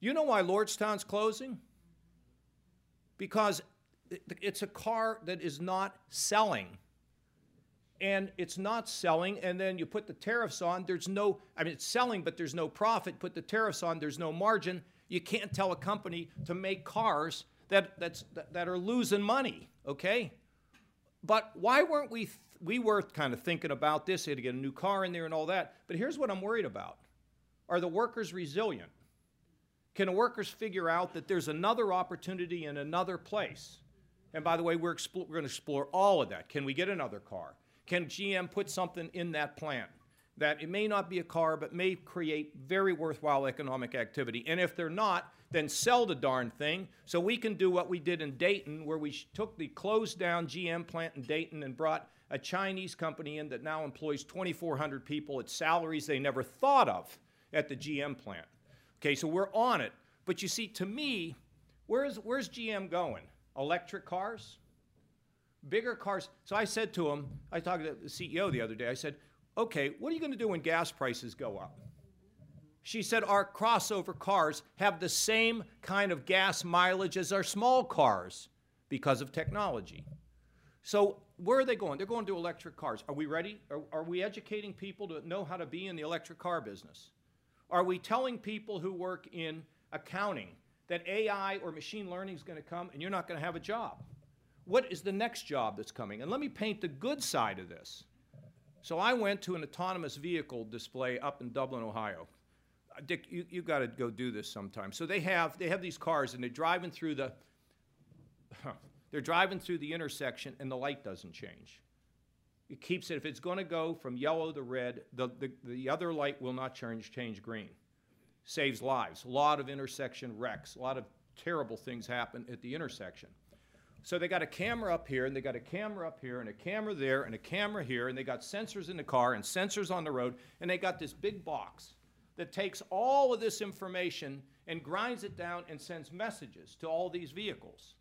You know why Lordstown's closing? Because it's a car that is not selling. And it's not selling, and then you put the tariffs on, there's no, I mean, it's selling, but there's no profit. Put the tariffs on, there's no margin. You can't tell a company to make cars that, that's, that are losing money, okay? But why weren't we, th- we were kind of thinking about this, to get a new car in there and all that. But here's what I'm worried about Are the workers resilient? Can the workers figure out that there's another opportunity in another place? And by the way, we're, we're going to explore all of that. Can we get another car? Can GM put something in that plant that it may not be a car, but may create very worthwhile economic activity? And if they're not, then sell the darn thing so we can do what we did in Dayton, where we took the closed down GM plant in Dayton and brought a Chinese company in that now employs 2,400 people at salaries they never thought of at the GM plant. Okay, so we're on it. But you see, to me, where's, where's GM going? Electric cars? Bigger cars. So I said to him, I talked to the CEO the other day, I said, okay, what are you going to do when gas prices go up? She said, our crossover cars have the same kind of gas mileage as our small cars because of technology. So where are they going? They're going to electric cars. Are we ready? Are, are we educating people to know how to be in the electric car business? Are we telling people who work in accounting that AI or machine learning is going to come and you're not going to have a job? What is the next job that's coming? And let me paint the good side of this. So I went to an autonomous vehicle display up in Dublin, Ohio. Uh, Dick, you, you got to go do this sometime. So they have, they have these cars and they're driving through the, <laughs> they're driving through the intersection and the light doesn't change. It keeps it, if it's going to go from yellow to red, the, the, the other light will not change, change green. Saves lives. A lot of intersection wrecks, a lot of terrible things happen at the intersection. So they got a camera up here, and they got a camera up here, and a camera there, and a camera here, and they got sensors in the car and sensors on the road, and they got this big box that takes all of this information and grinds it down and sends messages to all these vehicles.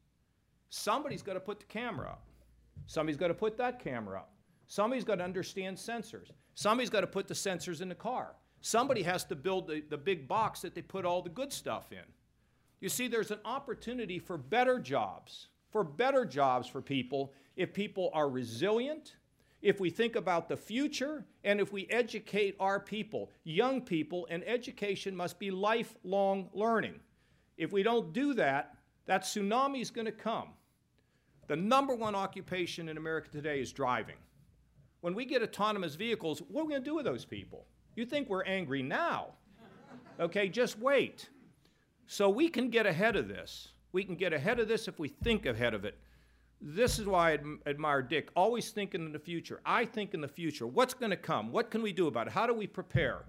Somebody's got to put the camera up. Somebody's got to put that camera up. Somebody's got to understand sensors. Somebody's got to put the sensors in the car. Somebody has to build the, the big box that they put all the good stuff in. You see, there's an opportunity for better jobs, for better jobs for people if people are resilient, if we think about the future, and if we educate our people, young people, and education must be lifelong learning. If we don't do that, that tsunami is going to come. The number one occupation in America today is driving when we get autonomous vehicles, what are we going to do with those people? You think we're angry now. Okay, just wait. So we can get ahead of this. We can get ahead of this if we think ahead of it. This is why I admire Dick, always thinking in the future. I think in the future. What's going to come? What can we do about it? How do we prepare?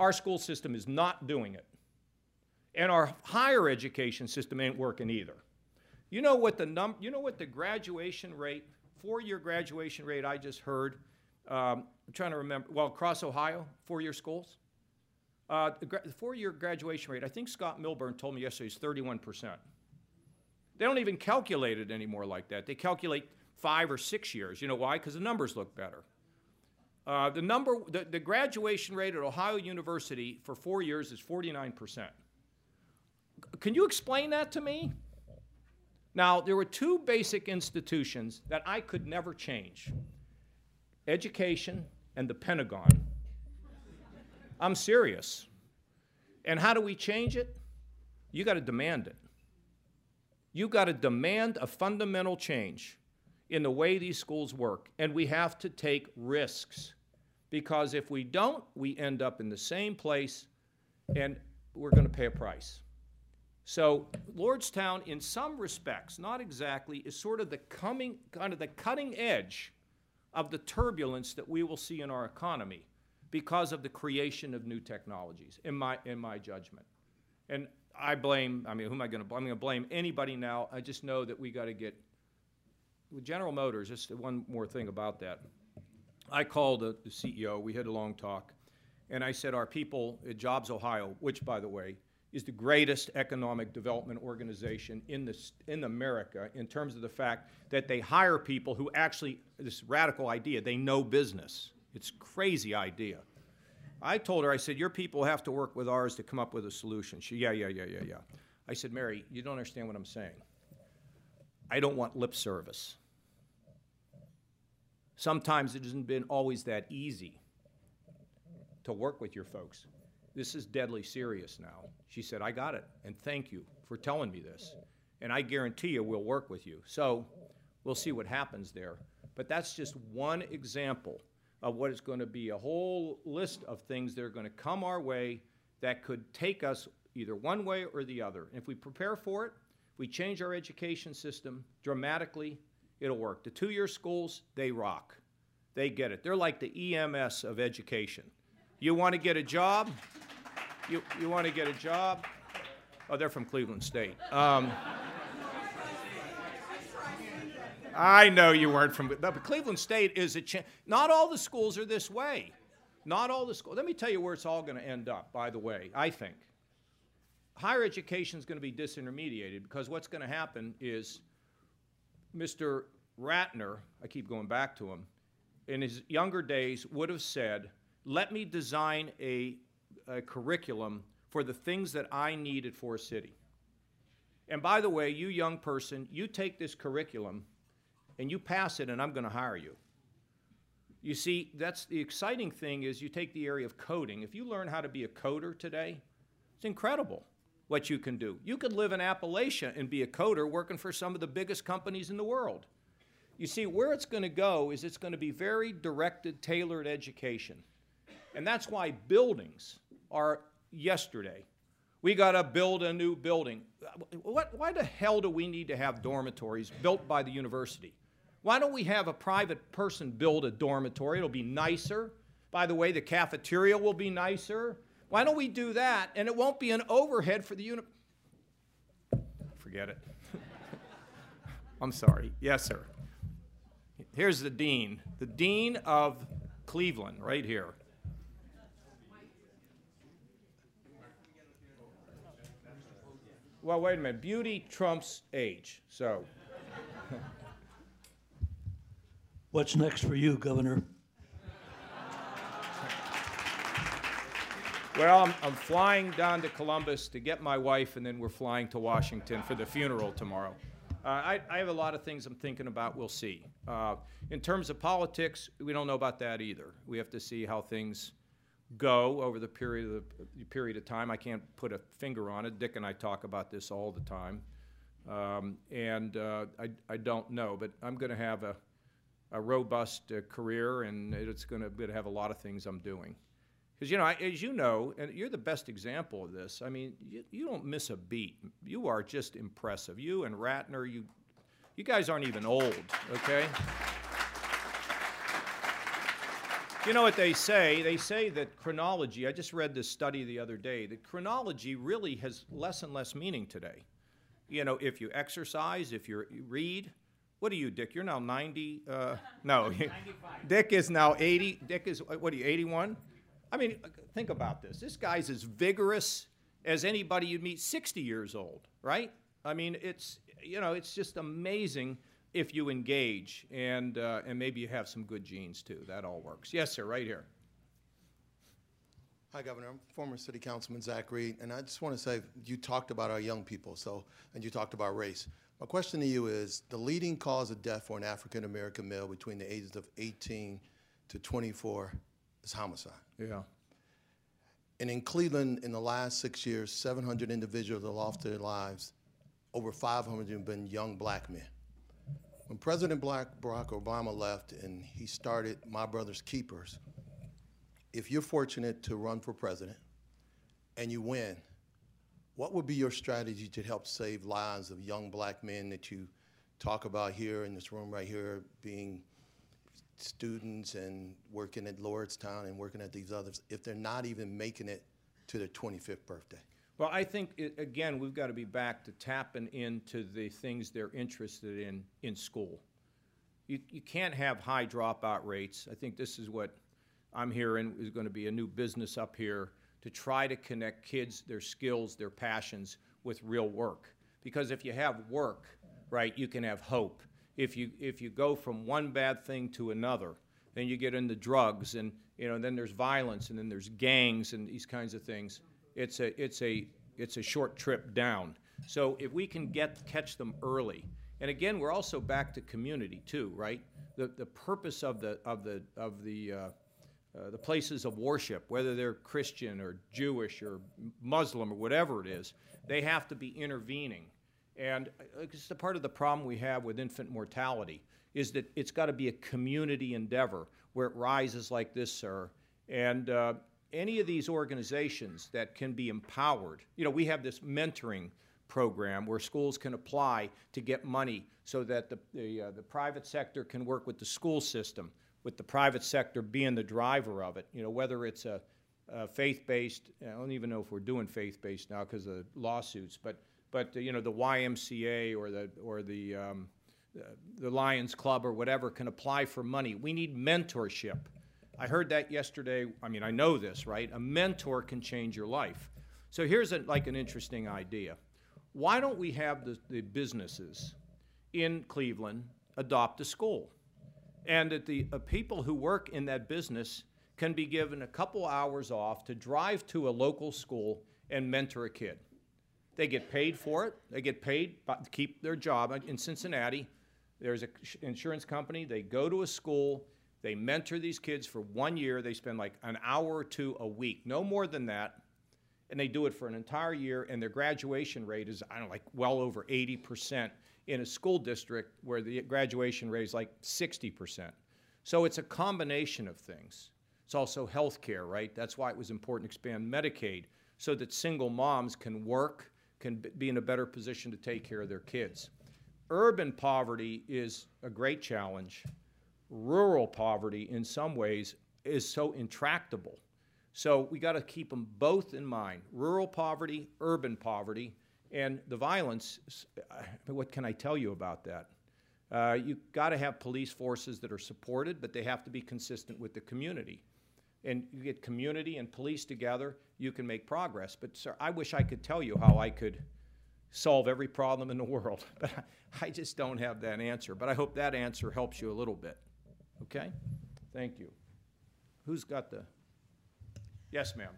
Our school system is not doing it. And our higher education system ain't working either. You know what the num- you know what the graduation rate four-year graduation rate I just heard, um, I'm trying to remember, well, across Ohio, four-year schools. Uh, the, gra- the four-year graduation rate, I think Scott Milburn told me yesterday, is 31%. They don't even calculate it anymore like that. They calculate five or six years. You know why? Because the numbers look better. Uh, the number, the, the graduation rate at Ohio University for four years is 49%. Can you explain that to me? Now, there were two basic institutions that I could never change education and the Pentagon. I'm serious. And how do we change it? You got to demand it. You got to demand a fundamental change in the way these schools work. And we have to take risks. Because if we don't, we end up in the same place and we're going to pay a price. So Lordstown, in some respects, not exactly, is sort of the coming, kind of the cutting edge of the turbulence that we will see in our economy because of the creation of new technologies, in my, in my judgment. And I blame, I mean, who am I going to blame? I'm going to blame anybody now. I just know that we got to get, with General Motors, just one more thing about that. I called the, the CEO, we had a long talk, and I said, Our people at Jobs Ohio, which, by the way, is the greatest economic development organization in, this, in America in terms of the fact that they hire people who actually, this radical idea, they know business. It's crazy idea. I told her, I said, Your people have to work with ours to come up with a solution. She, yeah, yeah, yeah, yeah, yeah. I said, Mary, you don't understand what I'm saying. I don't want lip service. Sometimes it hasn't been always that easy to work with your folks. This is deadly serious now. She said, I got it, and thank you for telling me this. And I guarantee you we'll work with you. So we'll see what happens there. But that's just one example of what is going to be a whole list of things that are going to come our way that could take us either one way or the other. And if we prepare for it, if we change our education system dramatically, it'll work. The two year schools, they rock. They get it. They're like the EMS of education. You want to get a job? You, you want to get a job? Oh, they're from Cleveland State. Um, I know you weren't from, but Cleveland State is a. Cha- not all the schools are this way. Not all the schools. Let me tell you where it's all going to end up. By the way, I think higher education is going to be disintermediated because what's going to happen is Mr. Ratner. I keep going back to him. In his younger days, would have said, "Let me design a, a curriculum for the things that I needed for a city." And by the way, you young person, you take this curriculum and you pass it and I'm going to hire you. You see, that's the exciting thing is you take the area of coding. If you learn how to be a coder today, it's incredible what you can do. You could live in Appalachia and be a coder working for some of the biggest companies in the world. You see, where it's going to go is it's going to be very directed, tailored education. And that's why buildings are yesterday. We got to build a new building. What, why the hell do we need to have dormitories built by the university? Why don't we have a private person build a dormitory? It'll be nicer. By the way, the cafeteria will be nicer. Why don't we do that? And it won't be an overhead for the unit. Forget it. <laughs> I'm sorry. Yes, sir. Here's the dean, the dean of Cleveland, right here. Well, wait a minute. Beauty trumps age. So. What's next for you, Governor? Well, I'm, I'm, flying down to Columbus to get my wife, and then we're flying to Washington for the funeral tomorrow. Uh, I, I, have a lot of things I'm thinking about. We'll see. Uh, in terms of politics, we don't know about that either. We have to see how things go over the period of the period of time. I can't put a finger on it. Dick and I talk about this all the time, um, and uh, I, I don't know. But I'm going to have a a robust uh, career, and it's going to have a lot of things I'm doing. Because you know, I, as you know, and you're the best example of this. I mean, you, you don't miss a beat. You are just impressive. You and Ratner, you, you guys aren't even old, okay? You know what they say? They say that chronology, I just read this study the other day, that chronology really has less and less meaning today. You know, if you exercise, if you read, what are you, Dick? You're now 90. Uh, <laughs> no, <laughs> Dick is now 80. Dick is, what are you, 81? I mean, think about this. This guy's as vigorous as anybody you'd meet 60 years old, right? I mean, it's, you know, it's just amazing if you engage and, uh, and maybe you have some good genes too. That all works. Yes, sir, right here. Hi, Governor. I'm former City Councilman Zack Reed, and I just want to say you talked about our young people, so and you talked about race. My question to you is the leading cause of death for an African American male between the ages of 18 to 24 is homicide. Yeah. And in Cleveland, in the last six years, 700 individuals have lost their lives. Over 500 have been young black men. When President Barack Obama left and he started My Brother's Keepers, if you're fortunate to run for president and you win, what would be your strategy to help save lives of young black men that you talk about here in this room right here, being students and working at Lordstown and working at these others, if they're not even making it to their 25th birthday? Well, I think, it, again, we've got to be back to tapping into the things they're interested in in school. You, you can't have high dropout rates. I think this is what I'm hearing is going to be a new business up here to try to connect kids, their skills, their passions with real work. Because if you have work, right, you can have hope. If you, if you go from one bad thing to another, then you get into drugs and, you know, then there's violence and then there's gangs and these kinds of things it's a, it's a, it's a short trip down. So if we can get, catch them early, and again, we're also back to community too, right? The, the purpose of the, of the, of the, uh, uh, the places of worship, whether they're Christian or Jewish or Muslim or whatever it is, they have to be intervening. And uh, it's the part of the problem we have with infant mortality is that it's got to be a community endeavor where it rises like this, sir. And uh, any of these organizations that can be empowered, you know, we have this mentoring program where schools can apply to get money so that the, the, uh, the private sector can work with the school system, with the private sector being the driver of it, you know, whether it's a, a faith-based, I don't even know if we're doing faith-based now because of the lawsuits, but, but you know, the YMCA or the, or the, um, the Lions Club or whatever can apply for money. We need mentorship. I heard that yesterday. I mean, I know this, right? A mentor can change your life. So here's a, like an interesting idea. Why don't we have the, the businesses in Cleveland adopt a school? And that the uh, people who work in that business can be given a couple hours off to drive to a local school and mentor a kid. They get paid for it. They get paid to keep their job. In Cincinnati, there's an insurance company. They go to a school they mentor these kids for one year. They spend like an hour or two a week, no more than that. And they do it for an entire year, and their graduation rate is, I don't know, like well over 80% in a school district where the graduation rate is like 60%. So it's a combination of things. It's also health care, right? That's why it was important to expand Medicaid so that single moms can work, can be in a better position to take care of their kids. Urban poverty is a great challenge rural poverty in some ways is so intractable. So we got to keep them both in mind rural poverty, urban poverty, and the violence. What can I tell you about that? Uh, you got to have police forces that are supported, but they have to be consistent with the community. And you get community and police together, you can make progress. But, sir, I wish I could tell you how I could solve every problem in the world, <laughs> but I just don't have that answer. But I hope that answer helps you a little bit. Okay? Thank you. Who's got the? Yes, ma'am.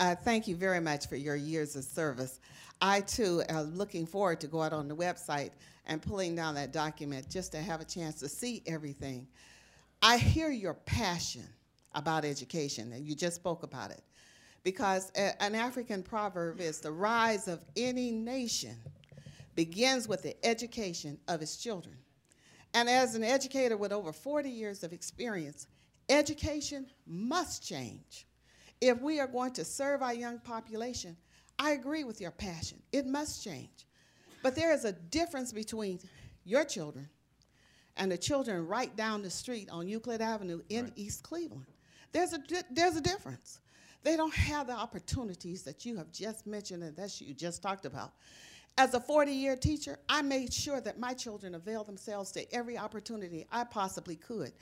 Uh, thank you very much for your years of service. I too am looking forward to go out on the website and pulling down that document just to have a chance to see everything. I hear your passion about education, and you just spoke about it. Because a, an African proverb is the rise of any nation begins with the education of its children. And as an educator with over 40 years of experience, education must change. If we are going to serve our young population, I agree with your passion. It must change. But there is a difference between your children and the children right down the street on Euclid Avenue in right. East Cleveland. There's a, there's a difference. They don't have the opportunities that you have just mentioned and that you just talked about. As a 40 year teacher, I made sure that my children availed themselves to every opportunity I possibly could.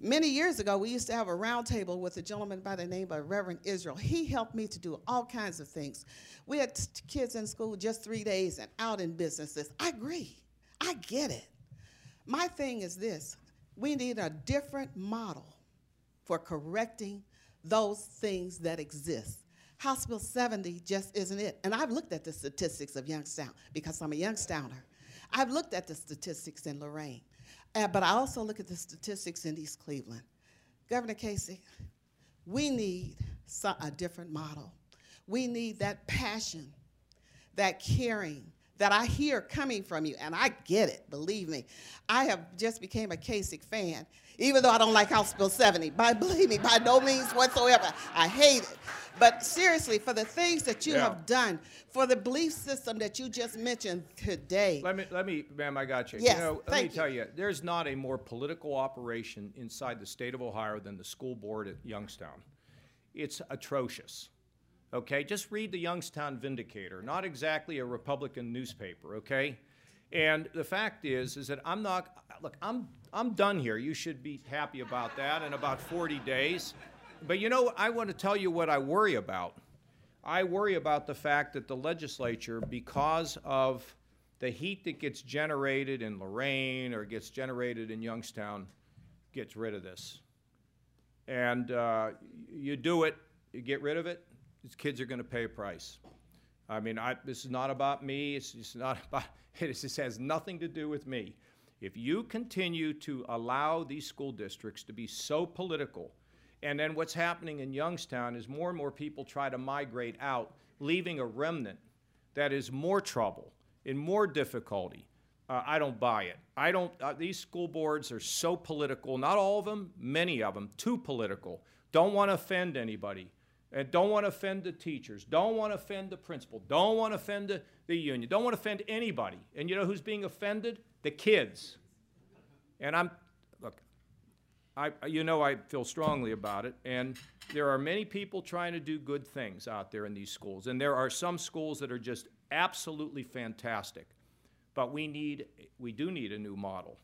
Many years ago, we used to have a roundtable with a gentleman by the name of Reverend Israel. He helped me to do all kinds of things. We had kids in school just three days and out in businesses. I agree. I get it. My thing is this we need a different model for correcting those things that exist. House Bill 70 just isn't it. And I've looked at the statistics of Youngstown because I'm a Youngstowner. I've looked at the statistics in Lorain, uh, but I also look at the statistics in East Cleveland. Governor Kasich, we need a different model. We need that passion, that caring, that I hear coming from you, and I get it, believe me. I have just became a Kasich fan, even though I don't like House Bill 70. By believe me, by no means whatsoever. I hate it. But seriously, for the things that you yeah. have done, for the belief system that you just mentioned today. Let me, let me, ma'am, I got you. Yes, you know, let me you. tell you, there's not a more political operation inside the state of Ohio than the school board at Youngstown. It's atrocious. Okay, just read the Youngstown Vindicator, not exactly a Republican newspaper, okay? And the fact is, is that I'm not, look, I'm, I'm done here. You should be happy about that in about 40 days. But you know, I want to tell you what I worry about. I worry about the fact that the legislature, because of the heat that gets generated in Lorain or gets generated in Youngstown, gets rid of this. And uh, you do it, you get rid of it, these kids are going to pay a price. I mean, I, this is not about me. It's just not <laughs> about. It just has nothing to do with me. If you continue to allow these school districts to be so political, and then what's happening in Youngstown is more and more people try to migrate out, leaving a remnant that is more trouble in more difficulty. Uh, I don't buy it. I don't. Uh, these school boards are so political. Not all of them, many of them, too political. Don't want to offend anybody and don't want to offend the teachers, don't want to offend the principal, don't want to offend the, the union, don't want to offend anybody. And you know who's being offended? The kids. And I'm, look, I, you know I feel strongly about it, and there are many people trying to do good things out there in these schools, and there are some schools that are just absolutely fantastic. But we need, we do need a new model.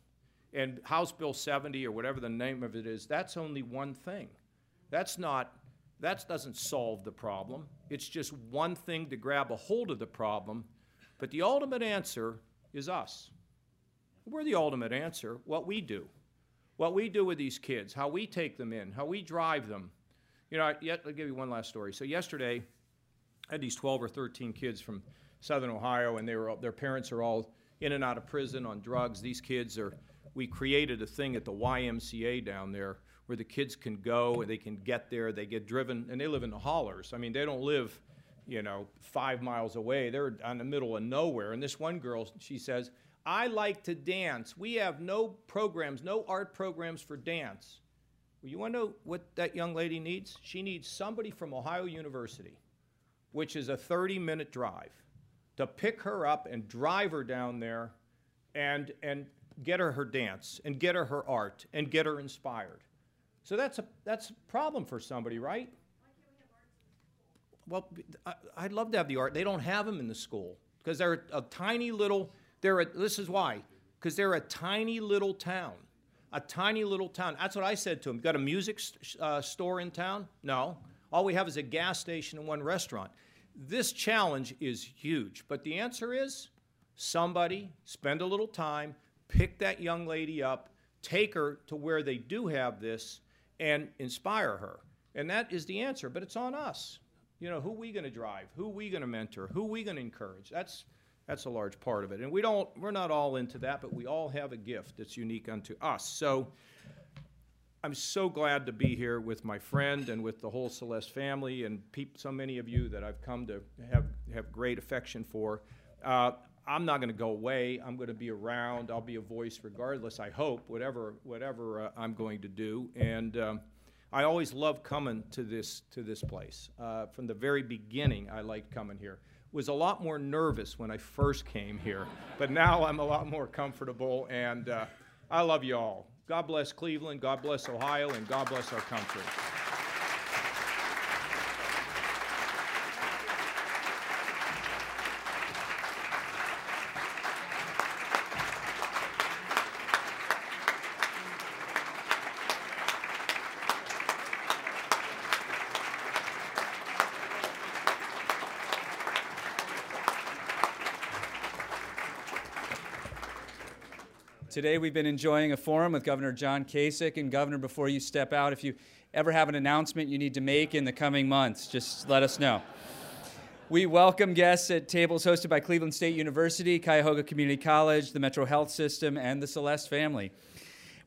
And House Bill 70, or whatever the name of it is, that's only one thing. That's not that doesn't solve the problem. It's just one thing to grab a hold of the problem. But the ultimate answer is us. We're the ultimate answer, what we do. What we do with these kids, how we take them in, how we drive them. You know, yet, I'll give you one last story. So yesterday, I had these 12 or 13 kids from Southern Ohio, and they were, their parents are all in and out of prison on drugs. These kids are, we created a thing at the YMCA down there where the kids can go and they can get there. They get driven, and they live in the hollers. I mean, they don't live, you know, five miles away. They're in the middle of nowhere. And this one girl, she says, I like to dance. We have no programs, no art programs for dance. Well, you want to know what that young lady needs? She needs somebody from Ohio University, which is a 30 minute drive, to pick her up and drive her down there and, and get her her dance and get her her art and get her inspired. So that's a, that's a problem for somebody, right? Well, I'd love to have the art. They don't have them in the school because they're a tiny little, they're a, this is why, because they're a tiny little town. A tiny little town. That's what I said to them. Got a music uh, store in town? No. All we have is a gas station and one restaurant. This challenge is huge, but the answer is somebody spend a little time, pick that young lady up, take her to where they do have this, and inspire her. And that is the answer, but it's on us. You know, who are we going to drive? Who are we going to mentor? Who are we going to encourage? That's that's a large part of it. And we don't we're not all into that, but we all have a gift that's unique unto us. So I'm so glad to be here with my friend and with the whole Celeste family and peop- so many of you that I've come to have, have great affection for. Uh, I'm not going to go away. I'm going to be around. I'll be a voice regardless. I hope whatever whatever uh, I'm going to do. And um, I always love coming to this to this place. Uh, from the very beginning, I liked coming here. Was a lot more nervous when I first came here, but now I'm a lot more comfortable. And uh, I love you all. God bless Cleveland. God bless Ohio, and God bless our country. Today we've been enjoying a forum with Governor John Kasich. And, Governor, before you step out, if you ever have an announcement you need to make in the coming months, just let us know. We welcome guests at tables hosted by Cleveland State University, Cuyahoga Community College, the Metro Health System, and the Celeste family.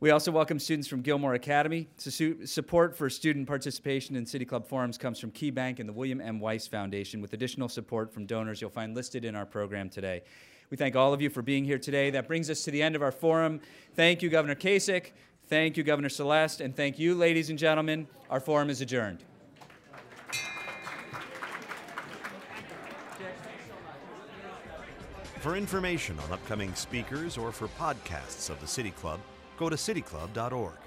We also welcome students from Gilmour Academy. Support for student participation in City Club forums comes from KeyBank and the William M. Weiss Foundation, with additional support from donors you'll find listed in our program today. We thank all of you for being here today. That brings us to the end of our forum. Thank you, Governor Kasich. Thank you, Governor Celeste. And thank you, ladies and gentlemen. Our forum is adjourned. For information on upcoming speakers or for podcasts of the City Club, go to cityclub.org.